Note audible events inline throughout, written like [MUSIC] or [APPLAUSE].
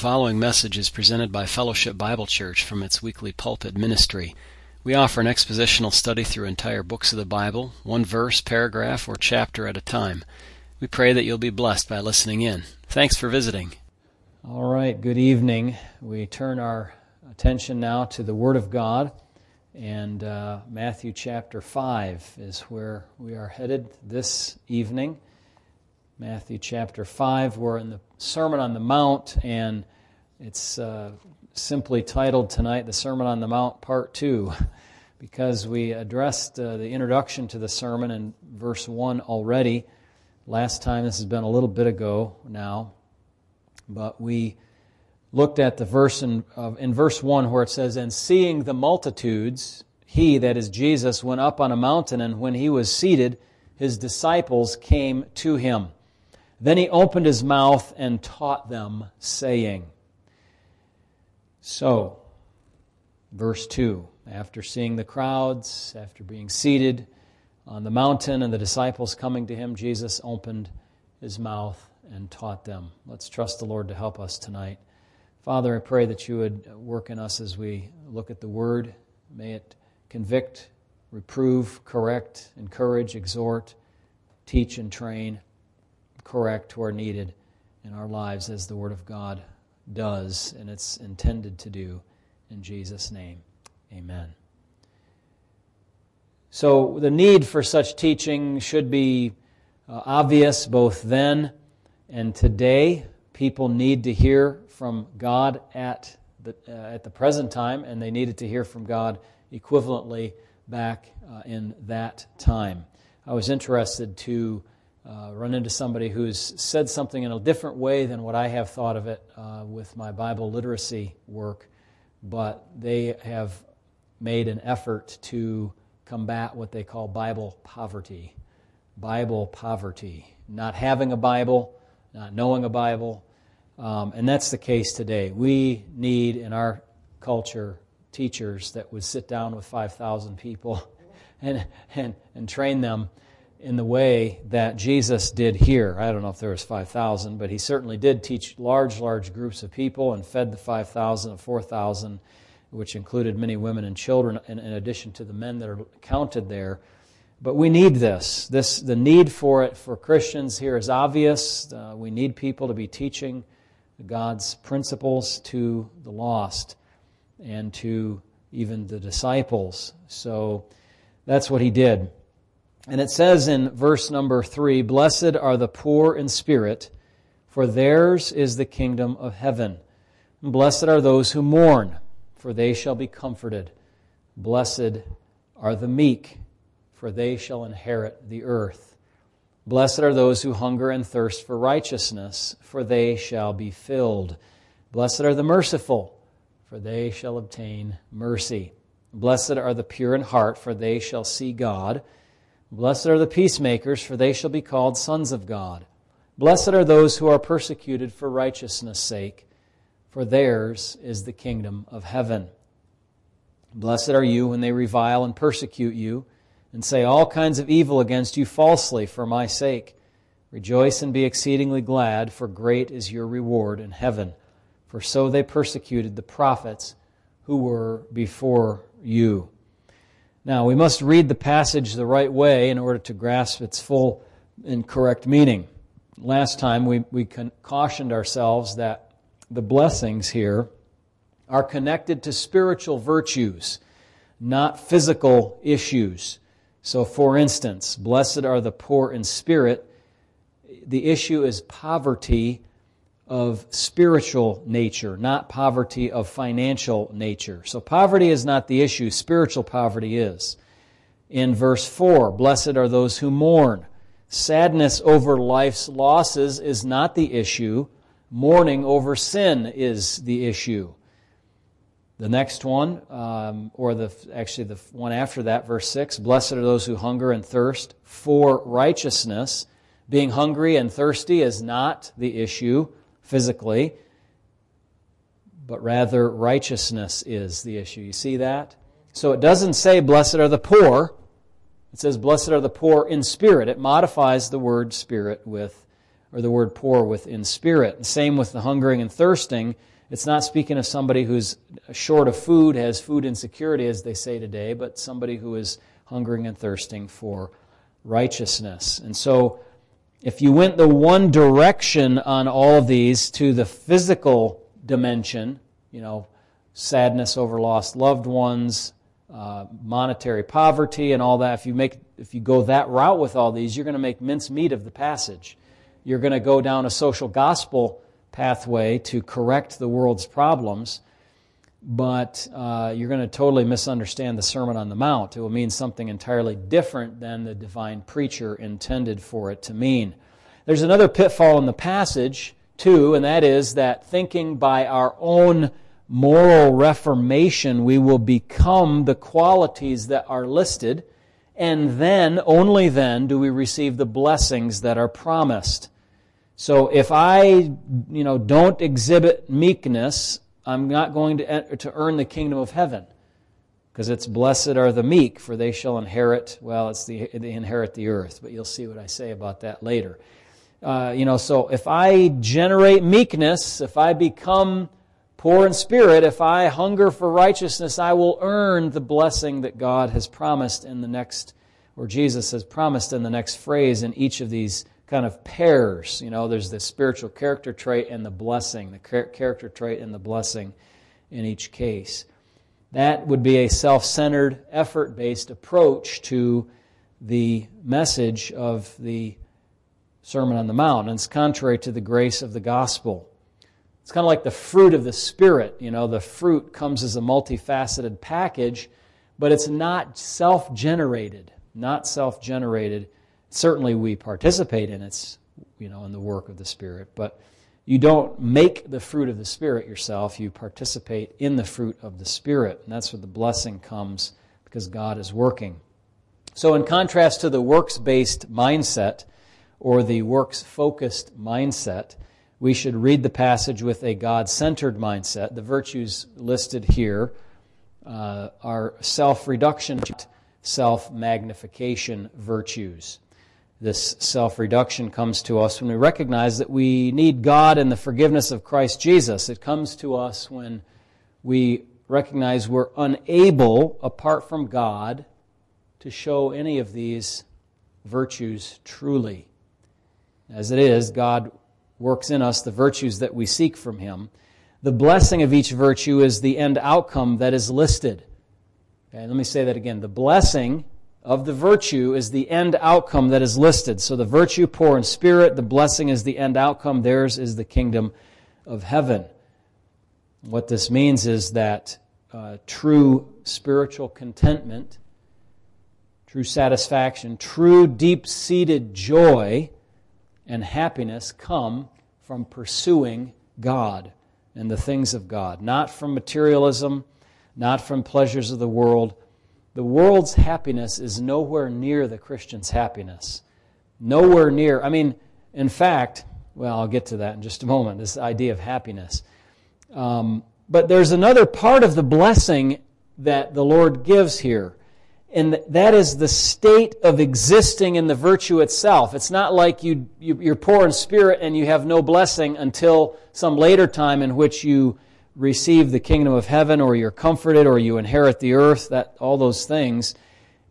following message is presented by Fellowship Bible Church from its weekly pulpit ministry. We offer an expositional study through entire books of the Bible, one verse, paragraph, or chapter at a time. We pray that you'll be blessed by listening in. Thanks for visiting. All right, good evening. We turn our attention now to the Word of God, and uh, Matthew chapter 5 is where we are headed this evening. Matthew chapter 5, we're in the Sermon on the Mount, and it's uh, simply titled tonight the Sermon on the Mount, Part 2, [LAUGHS] because we addressed uh, the introduction to the sermon in verse 1 already. Last time, this has been a little bit ago now, but we looked at the verse in, uh, in verse 1 where it says, And seeing the multitudes, he, that is Jesus, went up on a mountain, and when he was seated, his disciples came to him. Then he opened his mouth and taught them, saying, So, verse 2 After seeing the crowds, after being seated on the mountain and the disciples coming to him, Jesus opened his mouth and taught them. Let's trust the Lord to help us tonight. Father, I pray that you would work in us as we look at the word. May it convict, reprove, correct, encourage, exhort, teach, and train, correct where needed in our lives as the word of God does and it's intended to do. In Jesus' name, amen. So, the need for such teaching should be uh, obvious both then and today. People need to hear from God at the, uh, at the present time, and they needed to hear from God equivalently back uh, in that time. I was interested to uh, run into somebody who's said something in a different way than what I have thought of it uh, with my Bible literacy work, but they have made an effort to combat what they call Bible poverty. Bible poverty. Not having a Bible, not knowing a Bible. Um, and that's the case today. We need, in our culture, teachers that would sit down with 5,000 people [LAUGHS] and, and, and train them in the way that Jesus did here. I don't know if there was 5,000, but he certainly did teach large, large groups of people and fed the 5,000 and 4,000, which included many women and children in, in, addition to the men that are counted there. But we need this. this the need for it for Christians here is obvious. Uh, we need people to be teaching God's principles to the lost and to even the disciples. So that's what he did. And it says in verse number three Blessed are the poor in spirit, for theirs is the kingdom of heaven. And blessed are those who mourn, for they shall be comforted. Blessed are the meek, for they shall inherit the earth. Blessed are those who hunger and thirst for righteousness, for they shall be filled. Blessed are the merciful, for they shall obtain mercy. Blessed are the pure in heart, for they shall see God. Blessed are the peacemakers, for they shall be called sons of God. Blessed are those who are persecuted for righteousness' sake, for theirs is the kingdom of heaven. Blessed are you when they revile and persecute you, and say all kinds of evil against you falsely for my sake. Rejoice and be exceedingly glad, for great is your reward in heaven. For so they persecuted the prophets who were before you. Now, we must read the passage the right way in order to grasp its full and correct meaning. Last time we, we cautioned ourselves that the blessings here are connected to spiritual virtues, not physical issues. So, for instance, blessed are the poor in spirit. The issue is poverty of spiritual nature, not poverty of financial nature. So poverty is not the issue, spiritual poverty is. In verse 4, blessed are those who mourn. Sadness over life's losses is not the issue, mourning over sin is the issue. The next one, um, or the actually the one after that, verse six: Blessed are those who hunger and thirst for righteousness. Being hungry and thirsty is not the issue physically, but rather righteousness is the issue. You see that? So it doesn't say, Blessed are the poor. It says, Blessed are the poor in spirit. It modifies the word spirit with or the word poor with in spirit. same with the hungering and thirsting. It's not speaking of somebody who's short of food, has food insecurity, as they say today, but somebody who is hungering and thirsting for righteousness. And so, if you went the one direction on all of these to the physical dimension, you know, sadness over lost loved ones, uh, monetary poverty, and all that, if you make if you go that route with all these, you're going to make mincemeat of the passage. You're going to go down a social gospel pathway to correct the world's problems, but uh, you're going to totally misunderstand the Sermon on the Mount. It will mean something entirely different than the divine preacher intended for it to mean. There's another pitfall in the passage, too, and that is that thinking by our own moral reformation, we will become the qualities that are listed, and then, only then, do we receive the blessings that are promised. So if I, you know, don't exhibit meekness, I'm not going to, to earn the kingdom of heaven. Because it's blessed are the meek, for they shall inherit, well, it's the, they inherit the earth, but you'll see what I say about that later. Uh, you know, so if I generate meekness, if I become poor in spirit, if I hunger for righteousness, I will earn the blessing that God has promised in the next, or Jesus has promised in the next phrase in each of these kind of pairs. You know, there's the spiritual character trait and the blessing, the character trait and the blessing in each case. That would be a self centered, effort based approach to the message of the Sermon on the Mount. And it's contrary to the grace of the gospel. It's kind of like the fruit of the Spirit. You know, the fruit comes as a multifaceted package, but it's not self generated. Not self generated. Certainly, we participate in its, you know, in the work of the Spirit, but you don't make the fruit of the Spirit yourself. You participate in the fruit of the Spirit. And that's where the blessing comes because God is working. So, in contrast to the works based mindset or the works focused mindset, we should read the passage with a God centered mindset. The virtues listed here uh, are self reduction, self magnification virtues. This self reduction comes to us when we recognize that we need God and the forgiveness of Christ Jesus. It comes to us when we recognize we're unable, apart from God, to show any of these virtues truly. As it is, God works in us the virtues that we seek from Him. The blessing of each virtue is the end outcome that is listed. Okay, let me say that again. The blessing of the virtue is the end outcome that is listed. So the virtue poor in spirit, the blessing is the end outcome. Theirs is the kingdom of heaven. What this means is that uh, true spiritual contentment, true satisfaction, true deep seated joy and happiness come from pursuing God and the things of God, not from materialism, not from pleasures of the world. The world's happiness is nowhere near the Christian's happiness. Nowhere near. I mean, in fact, well, I'll get to that in just a moment, this idea of happiness. Um, but there's another part of the blessing that the Lord gives here and that is the state of existing in the virtue itself. It's not like you, you, are poor in spirit and you have no blessing until some later time in which you receive the kingdom of heaven or you're comforted or you inherit the earth, that, all those things.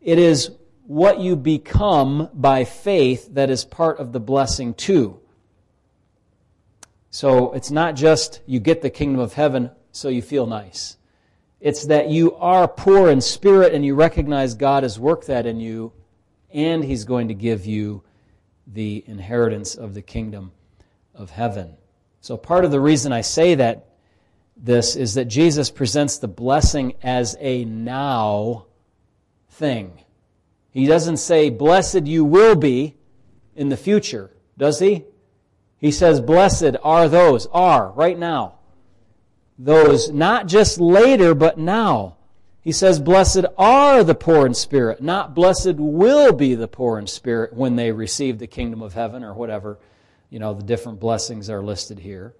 It is what you become by faith that is part of the blessing too. So it's not just you get the kingdom of heaven so you feel nice. It's that you are poor in spirit and you recognize God has worked that in you, and He's going to give you the inheritance of the kingdom of heaven. So, part of the reason I say that this is that Jesus presents the blessing as a now thing. He doesn't say, Blessed you will be in the future, does he? He says, Blessed are those, are, right now those not just later, but now. He says, Blessed are the poor in spirit, not blessed will be the poor in spirit when they receive the kingdom of heaven or whatever. You know, the different blessings are listed here.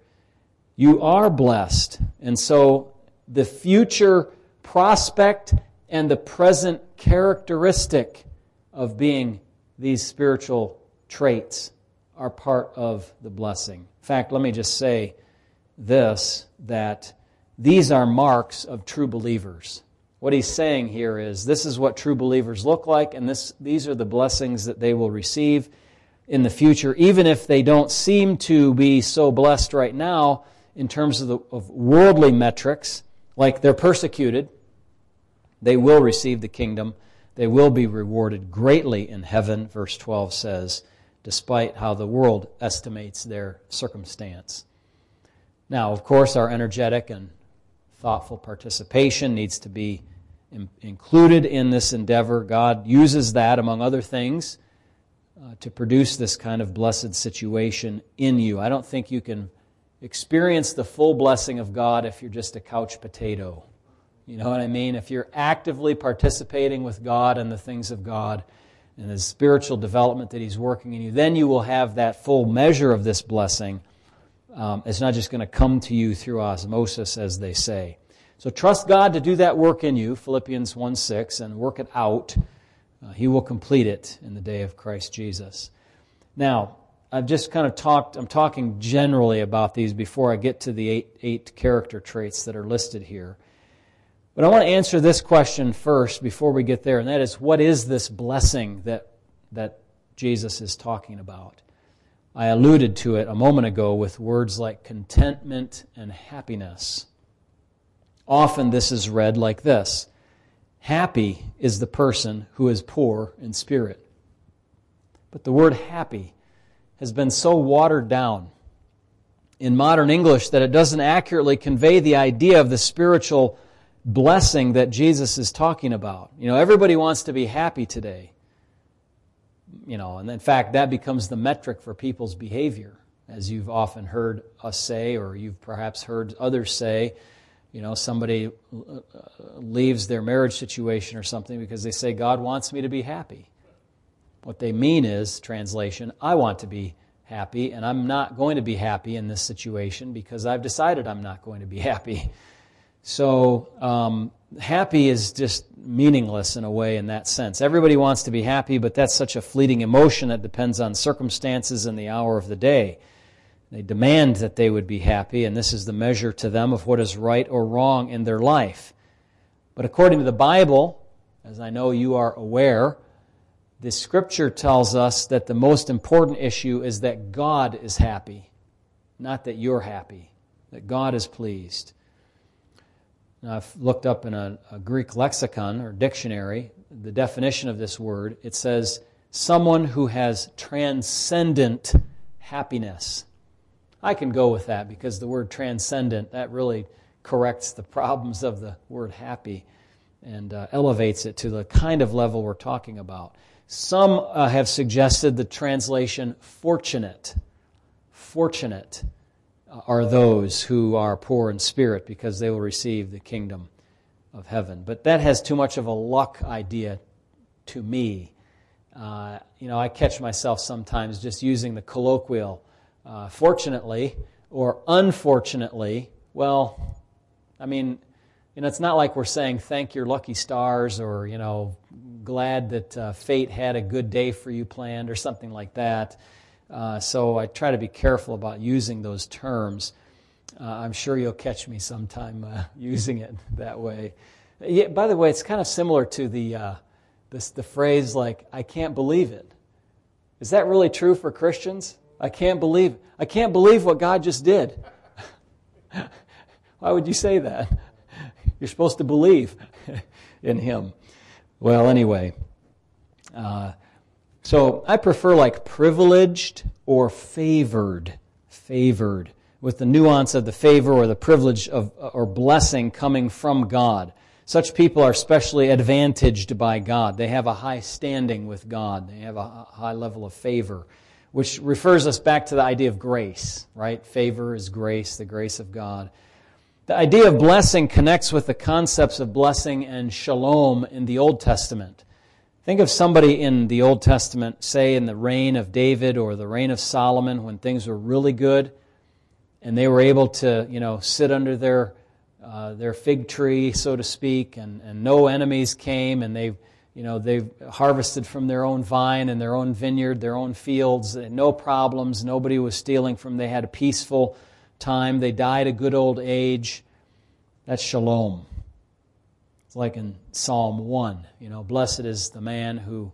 You are blessed. And so the future prospect and the present characteristic of being these spiritual traits are part of the blessing. In fact, let me just say this that these are marks of true believers. What he's saying here is this is what true believers look like, and this, these are the blessings that they will receive in the future, even if they don't seem to be so blessed right now in terms of, the, of worldly metrics, like they're persecuted, they will receive the kingdom. They will be rewarded greatly in heaven, verse 12 says, despite how the world estimates their circumstance. Now, of course, our energetic and thoughtful participation needs to be included in this endeavor. God uses that, among other things, uh, to produce this kind of blessed situation in you. I don't think you can experience the full blessing of God if you're just a couch potato. You know what I mean? If you're actively participating with God and the things of God and the spiritual development that He's working in you, then you will have that full measure of this blessing. Um, it's not just going to come to you through osmosis, as they say. So trust God to do that work in you, Philippians 1 6, and work it out. Uh, he will complete it in the day of Christ Jesus. Now, I've just kind of talked, I'm talking generally about these before I get to the eight, eight character traits that are listed here. But I want to answer this question first before we get there, and that is what is this blessing that, that Jesus is talking about? I alluded to it a moment ago with words like contentment and happiness. Often this is read like this Happy is the person who is poor in spirit. But the word happy has been so watered down in modern English that it doesn't accurately convey the idea of the spiritual blessing that Jesus is talking about. You know, everybody wants to be happy today. You know, and in fact, that becomes the metric for people's behavior, as you've often heard us say, or you've perhaps heard others say. You know, somebody uh, leaves their marriage situation or something because they say, God wants me to be happy. What they mean is, translation, I want to be happy, and I'm not going to be happy in this situation because I've decided I'm not going to be [LAUGHS] happy. So, um, happy is just meaningless in a way in that sense. Everybody wants to be happy, but that's such a fleeting emotion that depends on circumstances and the hour of the day. They demand that they would be happy, and this is the measure to them of what is right or wrong in their life. But according to the Bible, as I know you are aware, the scripture tells us that the most important issue is that God is happy, not that you're happy, that God is pleased. Now, I've looked up in a, a Greek lexicon or dictionary the definition of this word. It says, someone who has transcendent happiness. I can go with that because the word transcendent, that really corrects the problems of the word happy and uh, elevates it to the kind of level we're talking about. Some uh, have suggested the translation fortunate. Fortunate are those who are poor in spirit because they will receive the kingdom of heaven. But that has too much of a luck idea to me. Uh, you know, I catch myself sometimes just using the colloquial, uh, fortunately or unfortunately. Well, I mean, you know, it's not like we're saying thank your lucky stars or, you know, glad that uh, fate had a good day for you planned or something like that. Uh, so I try to be careful about using those terms. Uh, I'm sure you'll catch me sometime uh, [LAUGHS] using it that way. Yeah, by the way, it's kind of similar to the, uh, this, the phrase like, I can't believe it. Is that really true for Christians? I can't believe I can't believe what God just did. [LAUGHS] Why would you say that? You're supposed to believe [LAUGHS] in Him. Well, anyway, uh, so I prefer like privileged or favored. Favored, with the nuance of the favor or the privilege of or blessing coming from God. Such people are specially advantaged by God. They have a high standing with God. They have a high level of favor, which refers us back to the idea of grace, right? Favor is grace, the grace of God. The idea of blessing connects with the concepts of blessing and shalom in the Old Testament. Think of somebody in the Old Testament, say in the reign of David or the reign of Solomon, when things were really good, and they were able to, you know, sit under their uh, their fig tree, so to speak, and, and no enemies came, and they you know, they've harvested from their own vine and their own vineyard, their own fields, no problems. Nobody was stealing from. They had a peaceful time. They died a good old age. That's shalom. It's like in Psalm 1, you know, blessed is the man who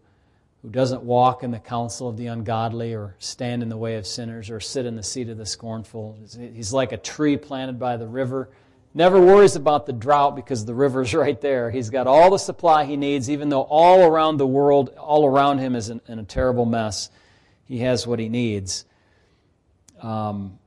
who doesn't walk in the counsel of the ungodly or stand in the way of sinners or sit in the seat of the scornful. He's like a tree planted by the river Never worries about the drought because the river's [LAUGHS] right there. He's got all the supply he needs, even though all around the world, all around him is in, in a terrible mess. He has what he needs. Um,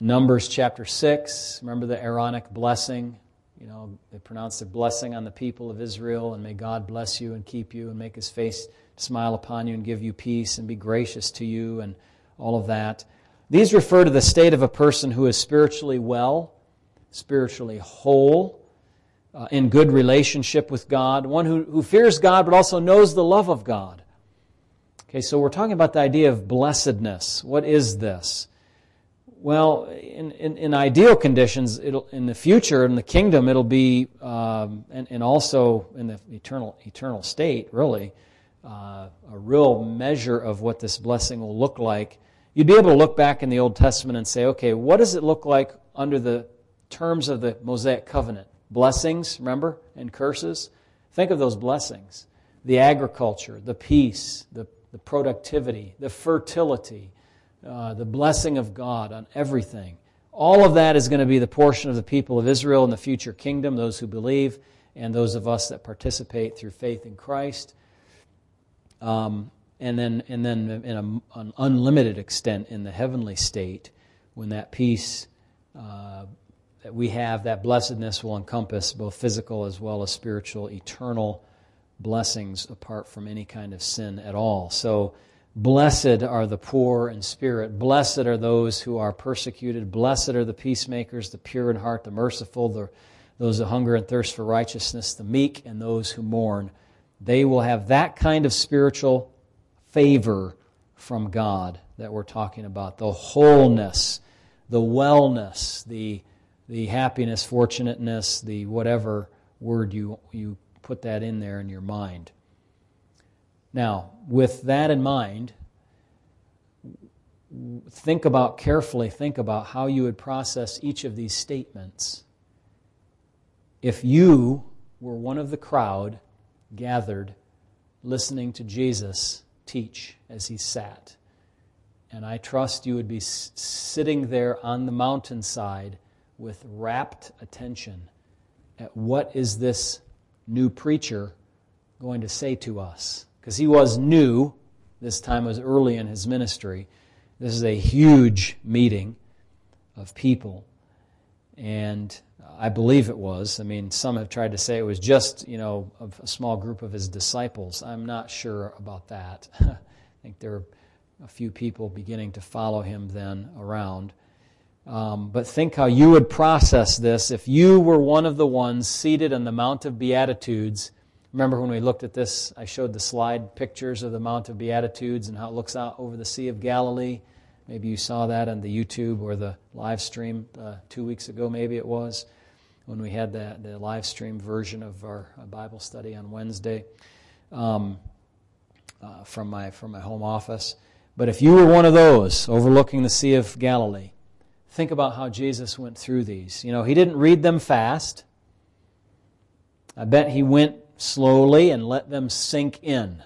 Numbers chapter 6, remember the Aaronic blessing? You know, they pronounced a blessing on the people of Israel, and may God bless you and keep you and make his face smile upon you and give you peace and be gracious to you and all of that. These refer to the state of a person who is spiritually well spiritually whole, uh, in good relationship with God, one who, who fears God but also knows the love of God. Okay, so we're talking about the idea of blessedness. What is this? Well, in, in, in ideal conditions, it'll, in the future, in the kingdom, it'll be, um, and, and also in the eternal, eternal state, really, uh, a real measure of what this blessing will look like. You'd be able to look back in the Old Testament and say, okay, what does it look like under the terms of the Mosaic covenant blessings, remember, and curses. Think of those blessings the agriculture, the peace, the, the productivity, the fertility, uh, the blessing of God on everything. All of that is going to be the portion of the people of Israel in the future kingdom, those who believe, and those of us that participate through faith in Christ. Um, and then, and then in a, an unlimited extent in the heavenly state, when that peace uh, that we have, that blessedness will encompass both physical as well as spiritual, eternal blessings apart from any kind of sin at all. So, blessed are the poor in spirit. Blessed are those who are persecuted. Blessed are the peacemakers, the pure in heart, the merciful, the, those who hunger and thirst for righteousness, the meek, and those who mourn. They will have that kind of spiritual favor from God that we're talking about the wholeness, the wellness, the the happiness, fortunateness, the whatever word you, you put that in there in your mind. Now, with that in mind, think about carefully, think about how you would process each of these statements. If you were one of the crowd gathered listening to Jesus teach as he sat, and I trust you would be sitting there on the mountainside with rapt attention at what is this new preacher going to say to us. Because he was new, this time was early in his ministry. This is a huge meeting of people. And I believe it was. I mean, some have tried to say it was just, you know, a small group of his disciples. I'm not sure about that. [LAUGHS] I think there are a few people beginning to follow him then around. Um, but think how you would process this if you were one of the ones seated on the Mount of Beatitudes. Remember when we looked at this, I showed the slide pictures of the Mount of Beatitudes and how it looks out over the Sea of Galilee. Maybe you saw that on the YouTube or the live stream uh, two weeks ago, maybe it was, when we had the, the live stream version of our uh, Bible study on Wednesday um, uh, from, my, from my home office. But if you were one of those overlooking the Sea of Galilee, think about how Jesus went through these. You know, he didn't read them fast. I bet he went slowly and let them sink in.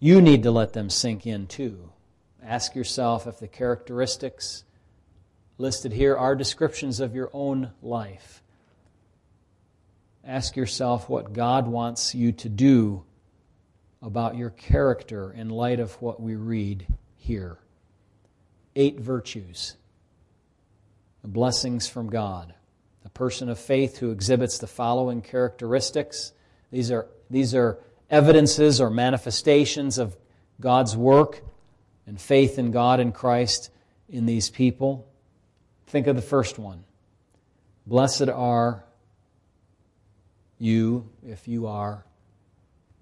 You need to let them sink in too. Ask yourself if the characteristics listed here are descriptions of your own life. Ask yourself what God wants you to do about your character in light of what we read here. Eight virtues blessings from God. Person of faith who exhibits the following characteristics. These are, these are evidences or manifestations of God's work and faith in God and Christ in these people. Think of the first one. Blessed are you if you are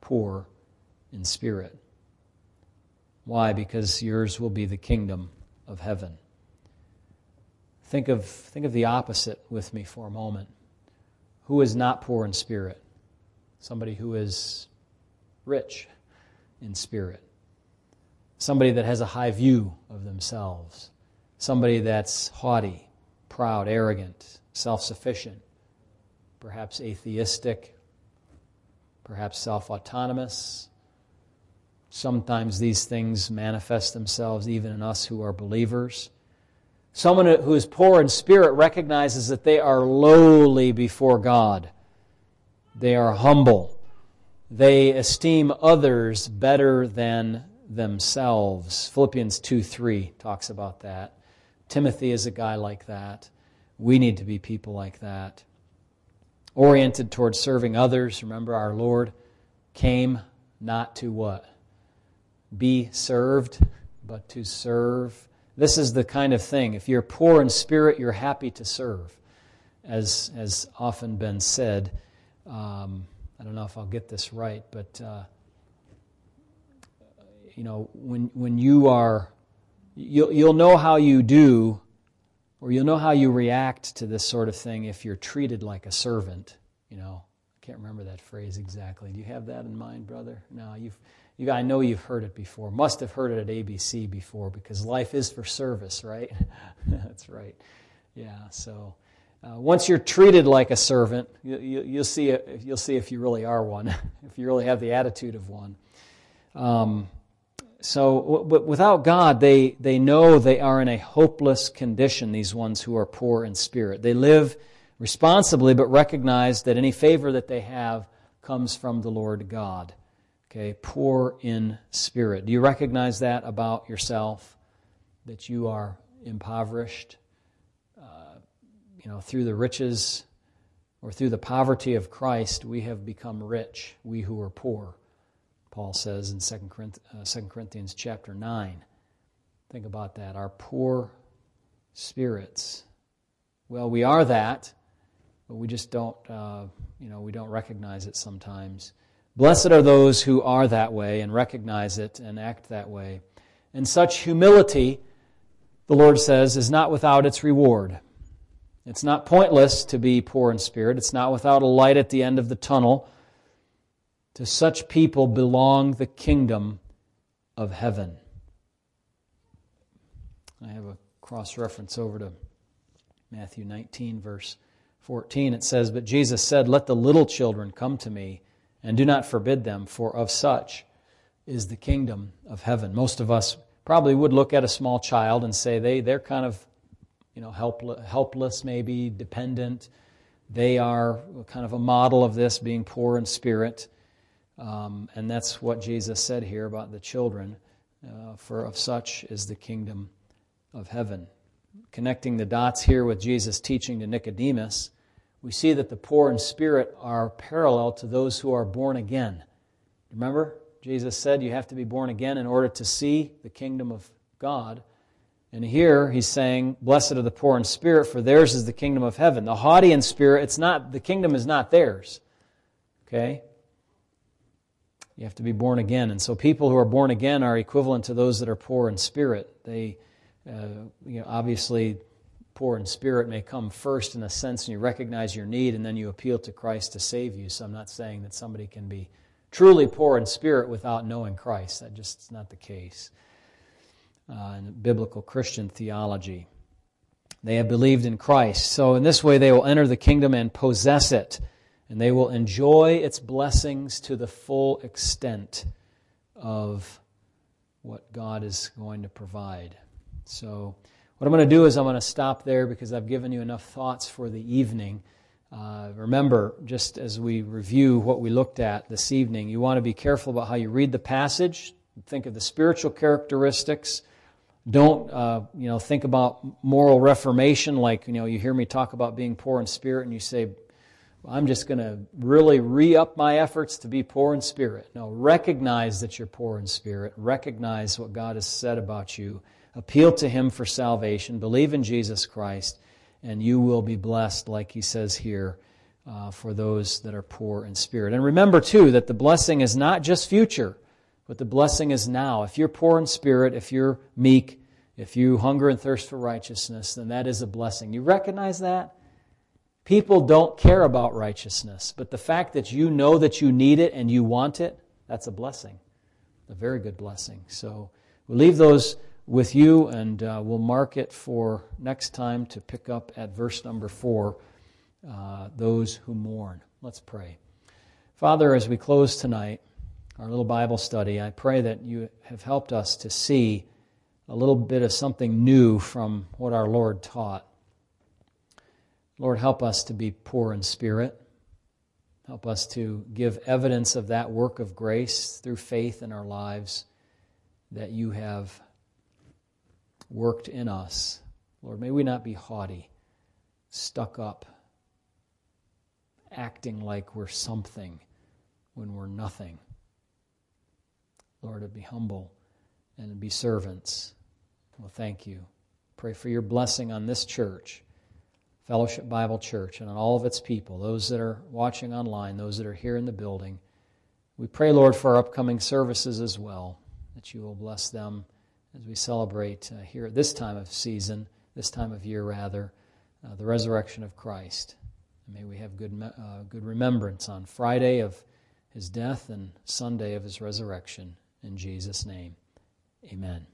poor in spirit. Why? Because yours will be the kingdom of heaven. Think of, think of the opposite with me for a moment. Who is not poor in spirit? Somebody who is rich in spirit. Somebody that has a high view of themselves. Somebody that's haughty, proud, arrogant, self sufficient, perhaps atheistic, perhaps self autonomous. Sometimes these things manifest themselves even in us who are believers. Someone who is poor in spirit recognizes that they are lowly before God. They are humble. They esteem others better than themselves. Philippians 2 3 talks about that. Timothy is a guy like that. We need to be people like that. Oriented towards serving others. Remember, our Lord came not to what? Be served, but to serve this is the kind of thing. If you're poor in spirit, you're happy to serve, as has often been said. Um, I don't know if I'll get this right, but uh, you know, when when you are, you'll you'll know how you do, or you'll know how you react to this sort of thing if you're treated like a servant. You know, I can't remember that phrase exactly. Do you have that in mind, brother? No, you've you, I know you've heard it before. Must have heard it at ABC before because life is for service, right? [LAUGHS] That's right. Yeah. So uh, once you're treated like a servant, you, you, you'll see you'll see if you really are one, [LAUGHS] if you really have the attitude of one. Um, so, but without God, they, they know they are in a hopeless condition, these ones who are poor in spirit. They live responsibly, but recognize that any favor that they have comes from the Lord God. Okay, poor in spirit. Do you recognize that about yourself? That you are impoverished? Uh, you know, through the riches or through the poverty of Christ, we have become rich, we who are poor. Paul says in 2 uh, Corinthians chapter 9. Think about that. Our poor spirits. Well, we are that, but we just don't, uh, you know, we don't recognize it sometimes. Blessed are those who are that way and recognize it and act that way. And such humility, the Lord says, is not without its reward. It's not pointless to be poor in spirit. It's not without a light at the end of the tunnel. To such people belong the kingdom of heaven. I have a cross reference over to Matthew 19, verse 14. It says, But Jesus said, Let the little children come to me and do not forbid them, for of such is the kingdom of heaven. Most of us probably would look at a small child and say they, they're kind of you know, helpless, helpless, maybe dependent. They are kind of a model of this, being poor in spirit. Um, and that's what Jesus said here about the children. Uh, for of such is the kingdom of heaven. Connecting the dots here with Jesus' teaching to Nicodemus, we see that the poor in spirit are parallel to those who are born again. Remember, Jesus said you have to be born again in order to see the kingdom of God. And here he's saying, Blessed are the poor in spirit, for theirs is the kingdom of heaven. The haughty in spirit, it's not the kingdom is not theirs. Okay? You have to be born again. And so people who are born again are equivalent to those that are poor in spirit. They uh, you know, obviously poor in spirit may come first in a sense and you recognize your need and then you appeal to Christ to save you. So I'm not saying that somebody can be truly poor in spirit without knowing Christ. That just is not the case. Uh, in biblical Christian theology, they have believed in Christ. So in this way, they will enter the kingdom and possess it, and they will enjoy its blessings to the full extent of what God is going to provide. So what I'm going to do is I'm going to stop there because I've given you enough thoughts for the evening. Uh, remember, just as we review what we looked at this evening, you want to be careful about how you read the passage. Think of the spiritual characteristics. Don't uh, you know? Think about moral reformation, like you know. You hear me talk about being poor in spirit, and you say, "I'm just going to really re-up my efforts to be poor in spirit." No, recognize that you're poor in spirit. Recognize what God has said about you Appeal to Him for salvation. Believe in Jesus Christ, and you will be blessed, like He says here, uh, for those that are poor in spirit. And remember, too, that the blessing is not just future, but the blessing is now. If you're poor in spirit, if you're meek, if you hunger and thirst for righteousness, then that is a blessing. You recognize that? People don't care about righteousness, but the fact that you know that you need it and you want it, that's a blessing, a very good blessing. So we'll leave those with you, and uh, we'll mark it for next time to pick up at verse number four uh, those who mourn. Let's pray. Father, as we close tonight, our little Bible study, I pray that you have helped us to see a little bit of something new from what our Lord taught. Lord, help us to be poor in spirit. Help us to give evidence of that work of grace through faith in our lives that you have worked in us. Lord, may we not be haughty, stuck up, acting like we're something when we're nothing. Lord, to be humble and to be servants. Well, thank you. Pray for your blessing on this church, Fellowship Bible Church, and on all of its people, those that are watching online, those that are here in the building. We pray, Lord, for our upcoming services as well, that you will bless them as we celebrate uh, here at this time of season, this time of year rather, uh, the resurrection of Christ. And may we have good, uh, good remembrance on Friday of his death and Sunday of his resurrection. In Jesus' name, amen.